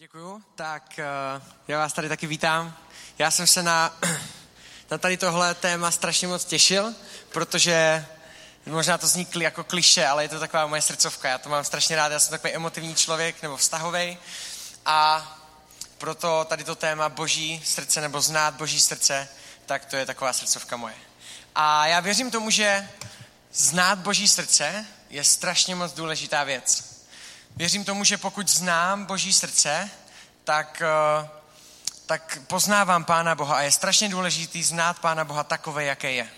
Děkuju. Tak uh, já vás tady taky vítám. Já jsem se na, na tady tohle téma strašně moc těšil, protože možná to zní jako kliše, ale je to taková moje srdcovka. Já to mám strašně rád, já jsem takový emotivní člověk nebo vztahový a proto tady to téma boží srdce nebo znát boží srdce, tak to je taková srdcovka moje. A já věřím tomu, že znát boží srdce je strašně moc důležitá věc. Věřím tomu, že pokud znám Boží srdce, tak, eh, tak poznávám Pána Boha a je strašně důležitý znát Pána Boha takové, jaké je.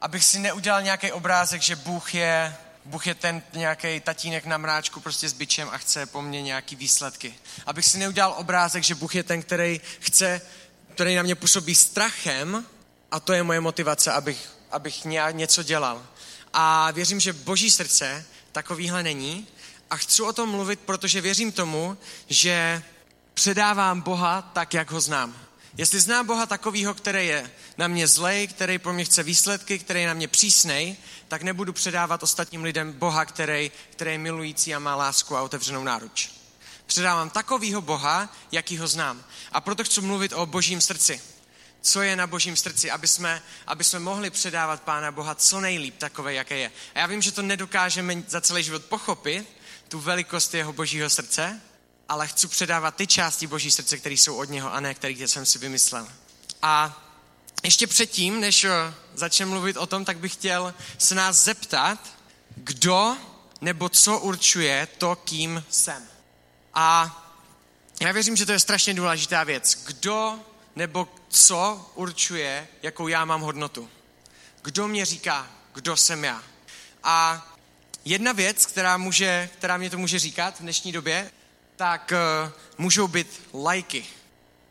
Abych si neudělal nějaký obrázek, že Bůh je, Bůh je ten nějaký tatínek na mráčku prostě s bičem a chce po mně nějaký výsledky. Abych si neudělal obrázek, že Bůh je ten, který chce, který na mě působí strachem a to je moje motivace, abych, abych něco dělal. A věřím, že Boží srdce takovýhle není a chci o tom mluvit, protože věřím tomu, že předávám Boha tak, jak ho znám. Jestli znám Boha takového, který je na mě zlej, který pro mě chce výsledky, který je na mě přísnej, tak nebudu předávat ostatním lidem Boha, který, který je milující a má lásku a otevřenou náruč. Předávám takového Boha, jaký ho znám. A proto chci mluvit o božím srdci. Co je na božím srdci, aby jsme, aby jsme mohli předávat Pána Boha co nejlíp takové, jaké je. A já vím, že to nedokážeme za celý život pochopit, tu velikost jeho božího srdce, ale chci předávat ty části boží srdce, které jsou od něho a ne které jsem si vymyslel. A ještě předtím, než eh, začnem mluvit o tom, tak bych chtěl se nás zeptat, kdo nebo co určuje to, kým jsem. A já věřím, že to je strašně důležitá věc. Kdo nebo co určuje, jakou já mám hodnotu. Kdo mě říká, kdo jsem já. A Jedna věc, která, může, která mě to může říkat v dnešní době, tak uh, můžou být lajky.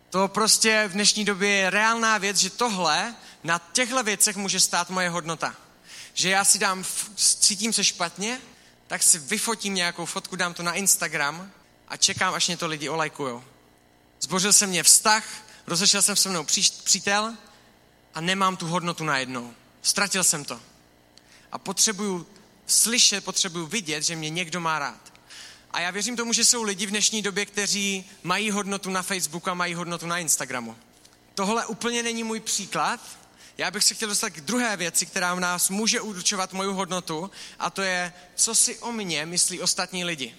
To prostě v dnešní době je reálná věc, že tohle, na těchto věcech může stát moje hodnota. Že já si dám, cítím se špatně, tak si vyfotím nějakou fotku, dám to na Instagram a čekám, až mě to lidi olajkujou. Zbořil se mě vztah, rozešel jsem se mnou přítel a nemám tu hodnotu najednou. Ztratil jsem to. A potřebuju slyšet, potřebuju vidět, že mě někdo má rád. A já věřím tomu, že jsou lidi v dnešní době, kteří mají hodnotu na Facebooku a mají hodnotu na Instagramu. Tohle úplně není můj příklad. Já bych se chtěl dostat k druhé věci, která v nás může určovat moju hodnotu, a to je, co si o mně myslí ostatní lidi.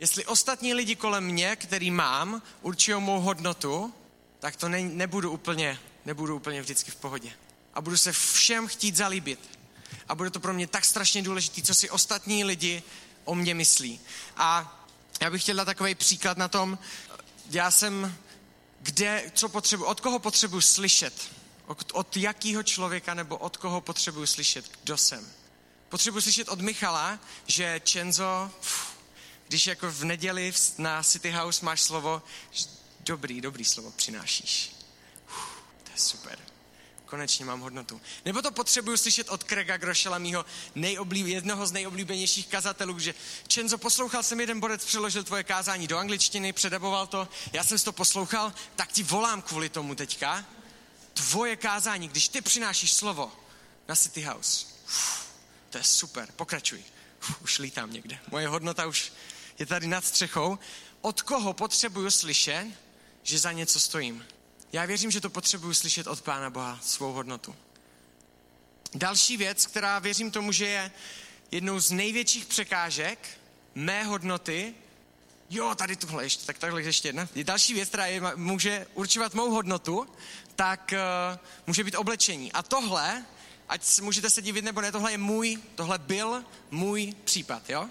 Jestli ostatní lidi kolem mě, který mám, určují mou hodnotu, tak to ne, nebudu, úplně, nebudu úplně vždycky v pohodě. A budu se všem chtít zalíbit a bude to pro mě tak strašně důležité, co si ostatní lidi o mě myslí. A já bych chtěl dát takový příklad na tom, já jsem, kde, co potřebuji, od koho potřebuji slyšet, od, od jakého člověka nebo od koho potřebuji slyšet, kdo jsem. Potřebuji slyšet od Michala, že Čenzo, když jako v neděli na City House máš slovo, dobrý, dobrý slovo přinášíš. Uf, to je super konečně mám hodnotu. Nebo to potřebuju slyšet od Krega Grošela, mýho nejoblíb, jednoho z nejoblíbenějších kazatelů, že Čenzo, poslouchal jsem jeden borec, přeložil tvoje kázání do angličtiny, předaboval to, já jsem to poslouchal, tak ti volám kvůli tomu teďka. Tvoje kázání, když ty přinášíš slovo na City House, uf, to je super, pokračuj. Uf, už lítám někde. Moje hodnota už je tady nad střechou. Od koho potřebuju slyšet, že za něco stojím? Já věřím, že to potřebuju slyšet od Pána Boha, svou hodnotu. Další věc, která věřím tomu, že je jednou z největších překážek mé hodnoty, jo, tady tohle ještě, tak takhle ještě jedna. Je další věc, která je, může určovat mou hodnotu, tak uh, může být oblečení. A tohle, ať můžete se divit nebo ne, tohle je můj, tohle byl můj případ, jo.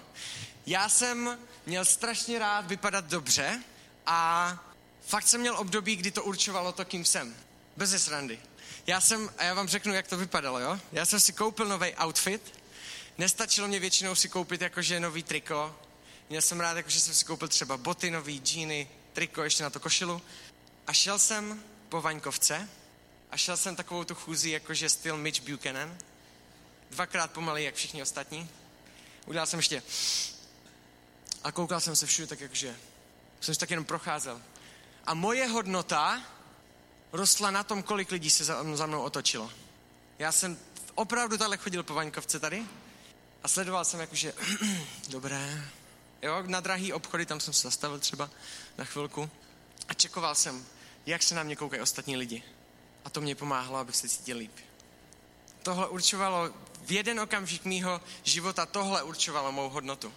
Já jsem měl strašně rád vypadat dobře a fakt jsem měl období, kdy to určovalo to, kým jsem. Bez srandy. Já jsem, a já vám řeknu, jak to vypadalo, jo? Já jsem si koupil nový outfit, nestačilo mě většinou si koupit jakože nový triko, měl jsem rád, jakože jsem si koupil třeba boty, nový džíny, triko, ještě na to košilu. A šel jsem po Vaňkovce a šel jsem takovou tu chůzi, jakože styl Mitch Buchanan. Dvakrát pomalej, jak všichni ostatní. Udělal jsem ještě a koukal jsem se všude tak jakože, jsem si tak jenom procházel. A moje hodnota rostla na tom, kolik lidí se za, mnou otočilo. Já jsem opravdu takhle chodil po Vaňkovce tady a sledoval jsem jakože, dobré, jo, na drahý obchody, tam jsem se zastavil třeba na chvilku a čekoval jsem, jak se na mě koukají ostatní lidi. A to mě pomáhalo, abych se cítil líp. Tohle určovalo v jeden okamžik mýho života, tohle určovalo mou hodnotu.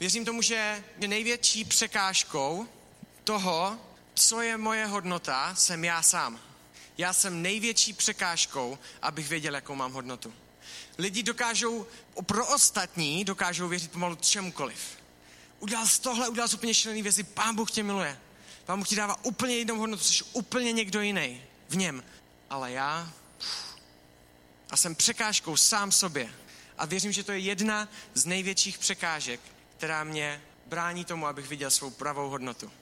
Věřím tomu, že největší překážkou toho, co je moje hodnota, jsem já sám. Já jsem největší překážkou, abych věděl, jakou mám hodnotu. Lidi dokážou, pro ostatní dokážou věřit pomalu čemukoliv. Udělal z tohle, udělal z úplně šílený věci, pán Bůh tě miluje. Pán Bůh ti dává úplně jinou hodnotu, jsi úplně někdo jiný v něm. Ale já a jsem překážkou sám sobě. A věřím, že to je jedna z největších překážek, která mě brání tomu, abych viděl svou pravou hodnotu.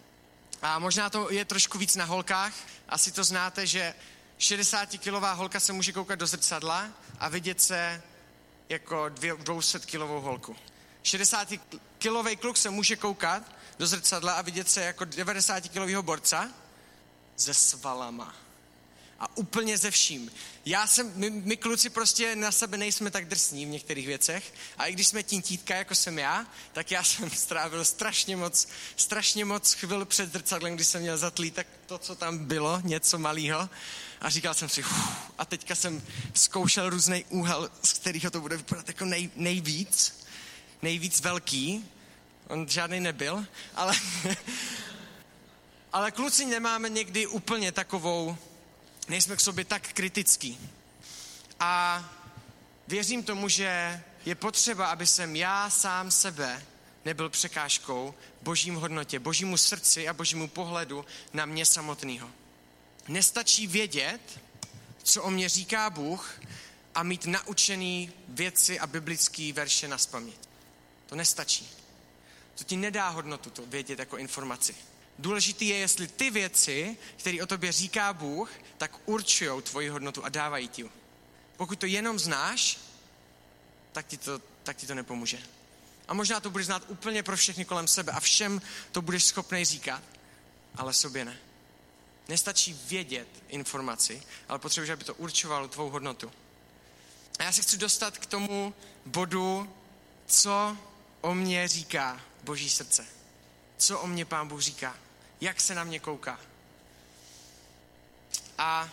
A možná to je trošku víc na holkách. Asi to znáte, že 60-kilová holka se může koukat do zrcadla a vidět se jako 200-kilovou holku. 60-kilový kluk se může koukat do zrcadla a vidět se jako 90-kilového borca se svalama a úplně ze vším. Já jsem, my, my kluci prostě na sebe nejsme tak drsní v některých věcech a i když jsme tintítka, jako jsem já, tak já jsem strávil strašně moc, strašně moc chvil před zrcadlem, když jsem měl zatlý tak to, co tam bylo, něco malého. A říkal jsem si, uf, a teďka jsem zkoušel různý úhel, z kterého to bude vypadat jako nej, nejvíc, nejvíc velký. On žádný nebyl, ale, ale kluci nemáme někdy úplně takovou nejsme k sobě tak kritický. A věřím tomu, že je potřeba, aby jsem já sám sebe nebyl překážkou božím hodnotě, božímu srdci a božímu pohledu na mě samotného. Nestačí vědět, co o mě říká Bůh a mít naučený věci a biblický verše na spaměť. To nestačí. To ti nedá hodnotu to vědět jako informaci. Důležitý je, jestli ty věci, které o tobě říká Bůh, tak určují tvoji hodnotu a dávají ti. Pokud to jenom znáš, tak ti to, tak ti to nepomůže. A možná to budeš znát úplně pro všechny kolem sebe a všem to budeš schopný říkat, ale sobě ne. Nestačí vědět informaci, ale potřebuješ, aby to určovalo tvou hodnotu. A já se chci dostat k tomu bodu, co o mě říká Boží srdce. Co o mě Pán Bůh říká jak se na mě kouká. A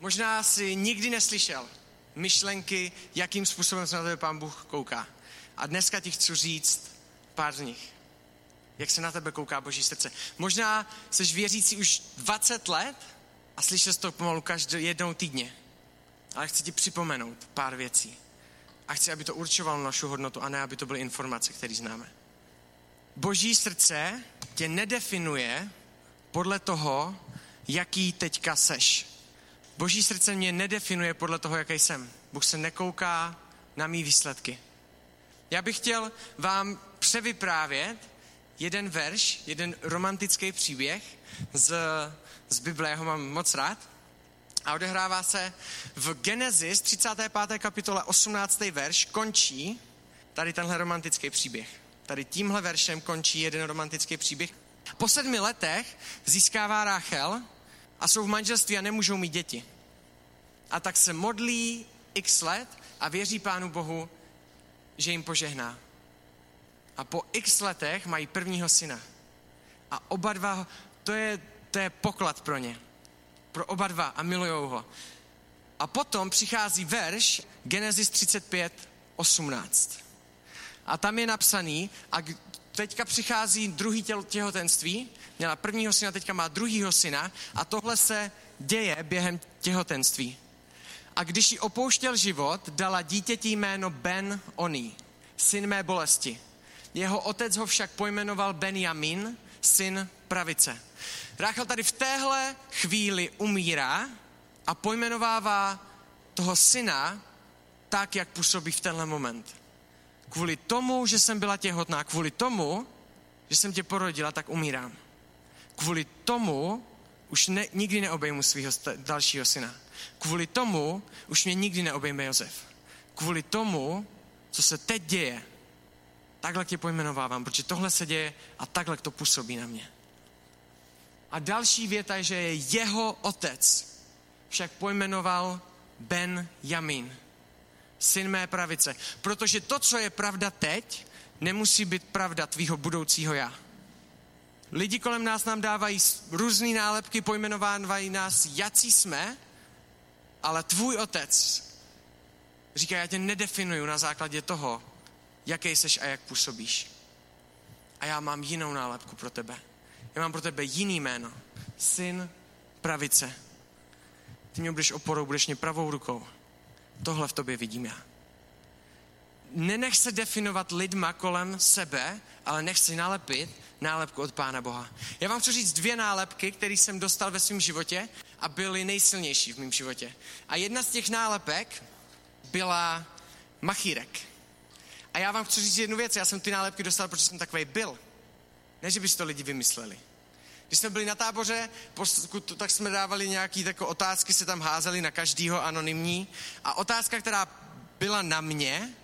možná si nikdy neslyšel myšlenky, jakým způsobem se na tebe pán Bůh kouká. A dneska ti chci říct pár z nich. Jak se na tebe kouká Boží srdce. Možná jsi věřící už 20 let a slyšel jsi to pomalu každý jednou týdně. Ale chci ti připomenout pár věcí. A chci, aby to určovalo našu hodnotu a ne, aby to byly informace, které známe. Boží srdce tě nedefinuje podle toho, jaký teďka seš. Boží srdce mě nedefinuje podle toho, jaký jsem. Bůh se nekouká na mý výsledky. Já bych chtěl vám převyprávět jeden verš, jeden romantický příběh z, z Bible, já ho mám moc rád. A odehrává se v Genesis 35. kapitole 18. verš, končí tady tenhle romantický příběh. Tady tímhle veršem končí jeden romantický příběh. Po sedmi letech získává Ráchel a jsou v manželství a nemůžou mít děti. A tak se modlí x let a věří Pánu Bohu, že jim požehná. A po x letech mají prvního syna. A oba dva, to je, to je poklad pro ně. Pro oba dva a milujou ho. A potom přichází verš Genesis 35, 18. A tam je napsaný, a teďka přichází druhý těl, těhotenství, měla prvního syna, teďka má druhýho syna a tohle se děje během těhotenství. A když ji opouštěl život, dala dítěti jméno Ben Oni, syn mé bolesti. Jeho otec ho však pojmenoval Benjamin, syn pravice. Ráchel tady v téhle chvíli umírá a pojmenovává toho syna tak, jak působí v tenhle moment kvůli tomu, že jsem byla těhotná, kvůli tomu, že jsem tě porodila, tak umírám. Kvůli tomu už ne, nikdy neobejmu svého dalšího syna. Kvůli tomu už mě nikdy neobejme Josef. Kvůli tomu, co se teď děje, takhle tě pojmenovávám, protože tohle se děje a takhle to působí na mě. A další věta je, že je jeho otec však pojmenoval Ben Jamin syn mé pravice. Protože to, co je pravda teď, nemusí být pravda tvýho budoucího já. Lidi kolem nás nám dávají různé nálepky, pojmenovávají nás, jací jsme, ale tvůj otec říká, já tě nedefinuju na základě toho, jaký seš a jak působíš. A já mám jinou nálepku pro tebe. Já mám pro tebe jiný jméno. Syn pravice. Ty mě budeš oporou, budeš mě pravou rukou. Tohle v tobě vidím já. Nenech se definovat lidma kolem sebe, ale nech si nalepit nálepku od Pána Boha. Já vám chci říct dvě nálepky, které jsem dostal ve svém životě a byly nejsilnější v mém životě. A jedna z těch nálepek byla machírek. A já vám chci říct jednu věc, já jsem ty nálepky dostal, protože jsem takový byl. Ne, že by to lidi vymysleli. Když jsme byli na táboře, tak jsme dávali nějaký takové otázky, se tam házeli na každýho anonymní. A otázka, která byla na mě,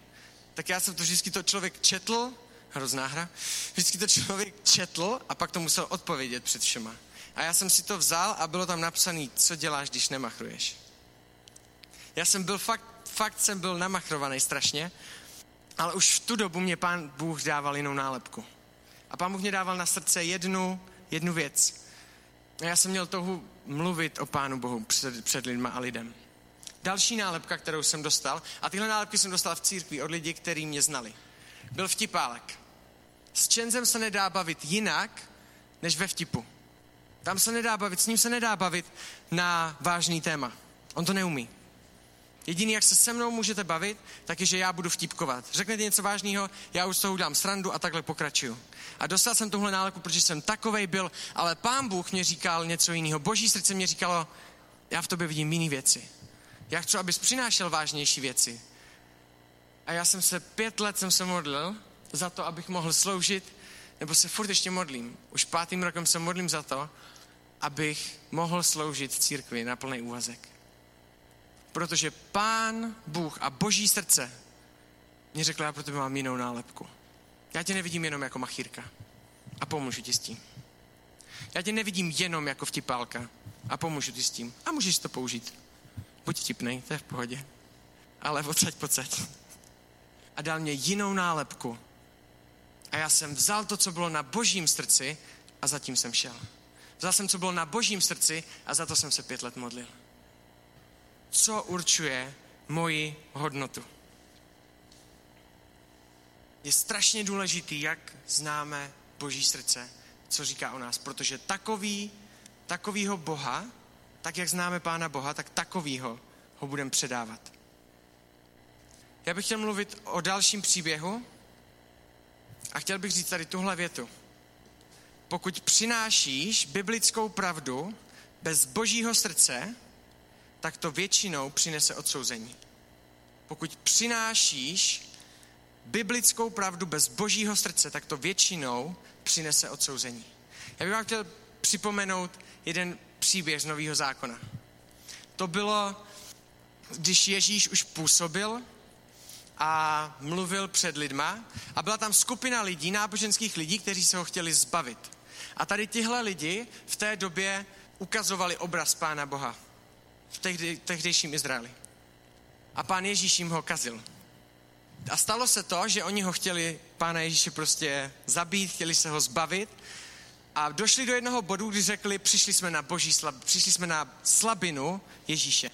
tak já jsem to vždycky to člověk četl, hrozná hra, vždycky to člověk četl a pak to musel odpovědět před všema. A já jsem si to vzal a bylo tam napsané, co děláš, když nemachruješ. Já jsem byl fakt, fakt jsem byl namachrovaný strašně, ale už v tu dobu mě pán Bůh dával jinou nálepku. A pán Bůh mě dával na srdce jednu, jednu věc. A já jsem měl touhu mluvit o pánu Bohu před, před lidma a lidem. Další nálepka, kterou jsem dostal, a tyhle nálepky jsem dostal v církvi od lidí, kteří mě znali, byl vtipálek. S Čenzem se nedá bavit jinak, než ve vtipu. Tam se nedá bavit, s ním se nedá bavit na vážný téma. On to neumí. Jediný, jak se se mnou můžete bavit, tak je, že já budu vtipkovat. Řeknete něco vážného, já už z toho udělám srandu a takhle pokračuju. A dostal jsem tuhle náleku, protože jsem takovej byl, ale pán Bůh mě říkal něco jiného. Boží srdce mě říkalo, já v tobě vidím jiné věci. Já chci, abys přinášel vážnější věci. A já jsem se pět let jsem se modlil za to, abych mohl sloužit, nebo se furt ještě modlím. Už pátým rokem se modlím za to, abych mohl sloužit církvi na plný úvazek. Protože pán, Bůh a boží srdce mě řekl, já pro tebe mám jinou nálepku. Já tě nevidím jenom jako machírka a pomůžu ti s tím. Já tě nevidím jenom jako vtipálka a pomůžu ti s tím. A můžeš to použít. Buď vtipnej, to je v pohodě. Ale odsaď, pocať. A dal mě jinou nálepku. A já jsem vzal to, co bylo na božím srdci a zatím jsem šel. Vzal jsem, co bylo na božím srdci a za to jsem se pět let modlil. Co určuje moji hodnotu? Je strašně důležitý, jak známe boží srdce, co říká o nás, protože takový, takovýho Boha, tak jak známe Pána Boha, tak takovýho ho budeme předávat. Já bych chtěl mluvit o dalším příběhu a chtěl bych říct tady tuhle větu. Pokud přinášíš biblickou pravdu bez božího srdce, tak to většinou přinese odsouzení. Pokud přinášíš biblickou pravdu bez božího srdce, tak to většinou přinese odsouzení. Já bych vám chtěl připomenout jeden příběh z Nového zákona. To bylo, když Ježíš už působil a mluvil před lidma a byla tam skupina lidí, náboženských lidí, kteří se ho chtěli zbavit. A tady tihle lidi v té době ukazovali obraz Pána Boha v tehdy, tehdejším Izraeli. A pán Ježíš jim ho kazil. A stalo se to, že oni ho chtěli, pána Ježíše prostě zabít, chtěli se ho zbavit a došli do jednoho bodu, kdy řekli, přišli jsme na boží slab, přišli jsme na slabinu Ježíše.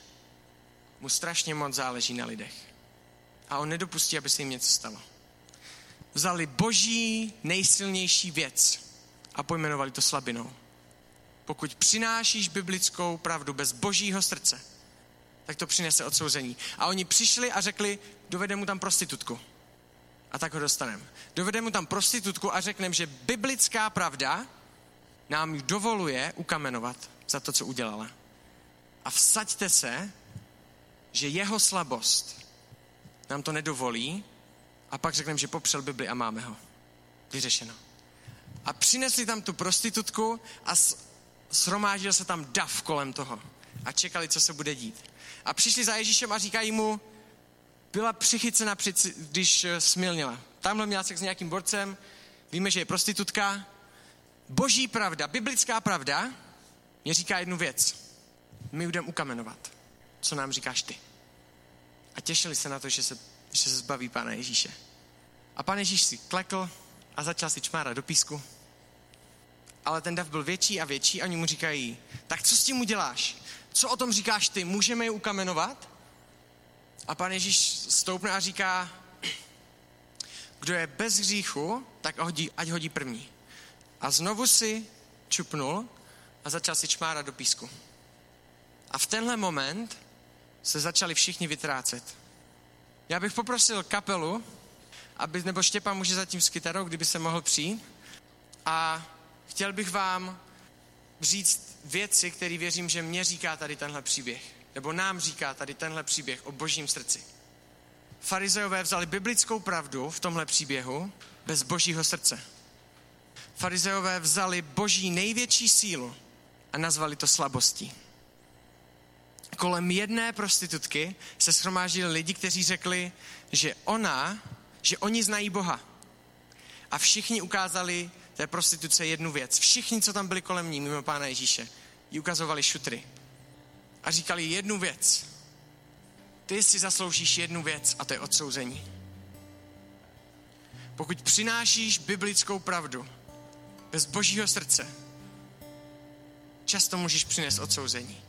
Mu strašně moc záleží na lidech. A on nedopustí, aby se jim něco stalo. Vzali boží nejsilnější věc a pojmenovali to slabinou. Pokud přinášíš biblickou pravdu bez božího srdce, tak to přinese odsouzení. A oni přišli a řekli, dovede mu tam prostitutku. A tak ho dostaneme. Dovede mu tam prostitutku a řekneme, že biblická pravda nám ji dovoluje ukamenovat za to, co udělala. A vsaďte se, že jeho slabost nám to nedovolí a pak řekneme, že popřel Bibli a máme ho. Vyřešeno. A přinesli tam tu prostitutku a sromážil se tam dav kolem toho a čekali, co se bude dít. A přišli za Ježíšem a říkají mu, byla přichycena, když eh, smilnila. Tamhle měla se s nějakým borcem, víme, že je prostitutka. Boží pravda, biblická pravda, mě říká jednu věc. My budeme ukamenovat. Co nám říkáš ty? A těšili se na to, že se, že se zbaví Pána Ježíše. A pan Ježíš si klekl a začal si čmárat do písku. Ale ten dav byl větší a větší a oni mu říkají, tak co s tím uděláš? Co o tom říkáš ty? Můžeme je ukamenovat? A pan Ježíš stoupne a říká, kdo je bez hříchu, tak hodí, ať hodí první. A znovu si čupnul a začal si čmárat do písku. A v tenhle moment se začali všichni vytrácet. Já bych poprosil kapelu, aby, nebo Štěpán může zatím s kytarou, kdyby se mohl přijít. A chtěl bych vám říct věci, které věřím, že mě říká tady tenhle příběh. Nebo nám říká tady tenhle příběh o božím srdci. Farizeové vzali biblickou pravdu v tomhle příběhu bez božího srdce. Farizeové vzali boží největší sílu a nazvali to slabostí. Kolem jedné prostitutky se shromáždili lidi, kteří řekli, že ona, že oni znají Boha. A všichni ukázali té prostituce jednu věc. Všichni, co tam byli kolem ní, mimo pána Ježíše, jí ukazovali šutry. A říkali jednu věc. Ty si zasloužíš jednu věc a to je odsouzení. Pokud přinášíš biblickou pravdu bez božího srdce, často můžeš přinést odsouzení.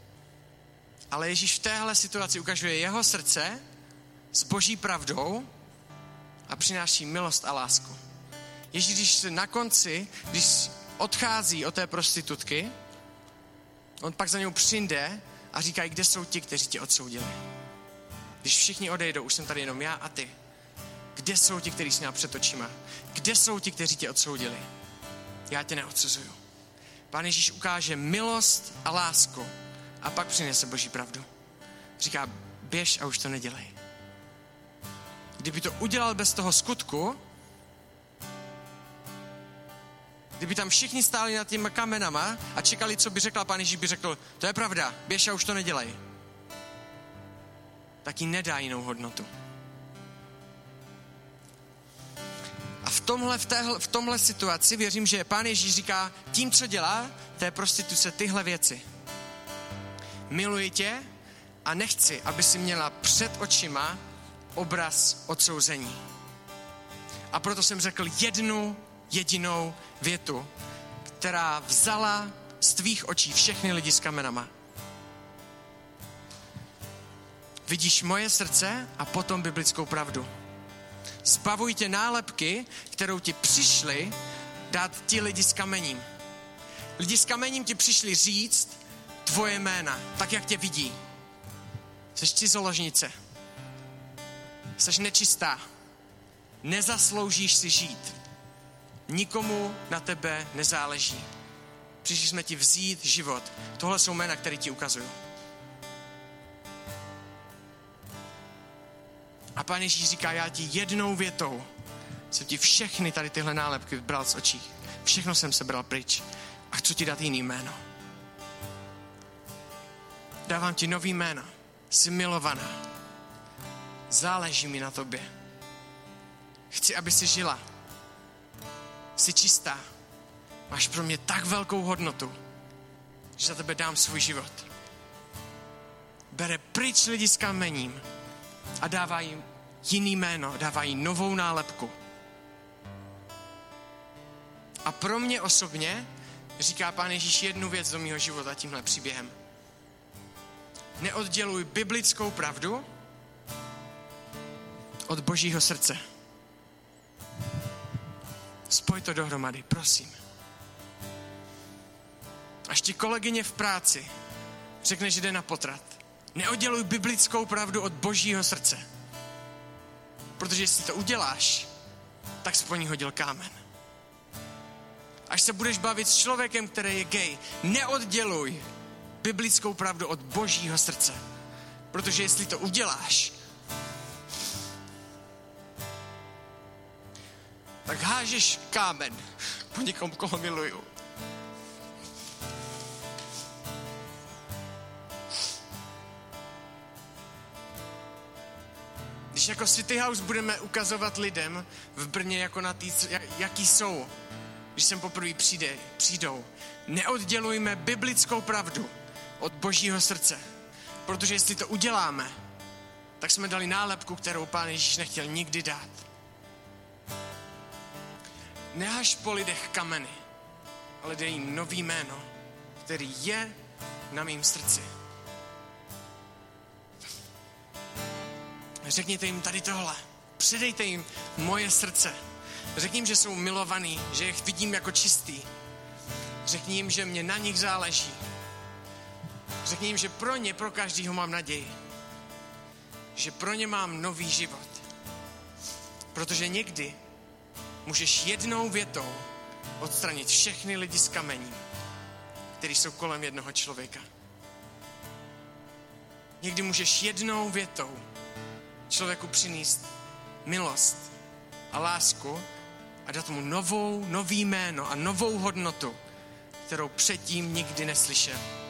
Ale Ježíš v téhle situaci ukazuje jeho srdce s boží pravdou a přináší milost a lásku. Ježíš, když se na konci, když odchází od té prostitutky, on pak za něj přijde a říká, kde jsou ti, kteří tě odsoudili. Když všichni odejdou, už jsem tady jenom já a ty. Kde jsou ti, kteří jsi měl před očima? Kde jsou ti, kteří tě odsoudili? Já tě neodsuzuju. Pán Ježíš ukáže milost a lásku a pak přinese Boží pravdu. Říká, běž a už to nedělej. Kdyby to udělal bez toho skutku, kdyby tam všichni stáli nad těma kamenama a čekali, co by řekla pán Ježíš, by řekl, to je pravda, běž a už to nedělej. Tak jí nedá jinou hodnotu. A v tomhle, v, téhle, v tomhle situaci věřím, že pán Ježíš říká, tím, co dělá, té prostituce tyhle věci. Miluji tě a nechci, aby si měla před očima obraz odsouzení. A proto jsem řekl jednu jedinou větu, která vzala z tvých očí všechny lidi s kamenama. Vidíš moje srdce a potom biblickou pravdu. Zbavuj tě nálepky, kterou ti přišli dát ti lidi s kamením. Lidi s kamením ti přišli říct tvoje jména, tak jak tě vidí. Jsi cizoložnice. Jsi nečistá. Nezasloužíš si žít. Nikomu na tebe nezáleží. Přišli jsme ti vzít život. Tohle jsou jména, které ti ukazuju. A pán Ježíš říká, já ti jednou větou jsem ti všechny tady tyhle nálepky bral z očí. Všechno jsem se bral pryč. A chci ti dát jiný jméno. Dávám ti nový jméno. Jsi milovaná. Záleží mi na tobě. Chci, aby si žila. Jsi čistá. Máš pro mě tak velkou hodnotu, že za tebe dám svůj život. Bere pryč lidi s kamením a dává jim jiný jméno, dává jim novou nálepku. A pro mě osobně říká Pán Ježíš jednu věc do mého života tímhle příběhem. Neodděluj biblickou pravdu od božího srdce. Spoj to dohromady, prosím. Až ti kolegyně v práci řekne, že jde na potrat, neodděluj biblickou pravdu od božího srdce. Protože jestli to uděláš, tak jsi po ní hodil kámen. Až se budeš bavit s člověkem, který je gay, neodděluj biblickou pravdu od božího srdce. Protože jestli to uděláš, tak hážeš kámen po někom, koho miluju. Když jako City House budeme ukazovat lidem v Brně jako na tý, jaký jsou, když sem poprvé přijde, přijdou, neoddělujme biblickou pravdu od božího srdce. Protože jestli to uděláme, tak jsme dali nálepku, kterou pán Ježíš nechtěl nikdy dát. Nehaš po lidech kameny, ale dej jim nový jméno, který je na mým srdci. Řekněte jim tady tohle. Předejte jim moje srdce. Řekni jim, že jsou milovaný, že je vidím jako čistý. Řekni jim, že mě na nich záleží. Řekni jim, že pro ně, pro každýho mám naději. Že pro ně mám nový život. Protože někdy můžeš jednou větou odstranit všechny lidi z kamení, kteří jsou kolem jednoho člověka. Někdy můžeš jednou větou člověku přinést milost a lásku a dát mu novou, nový jméno a novou hodnotu, kterou předtím nikdy neslyšel.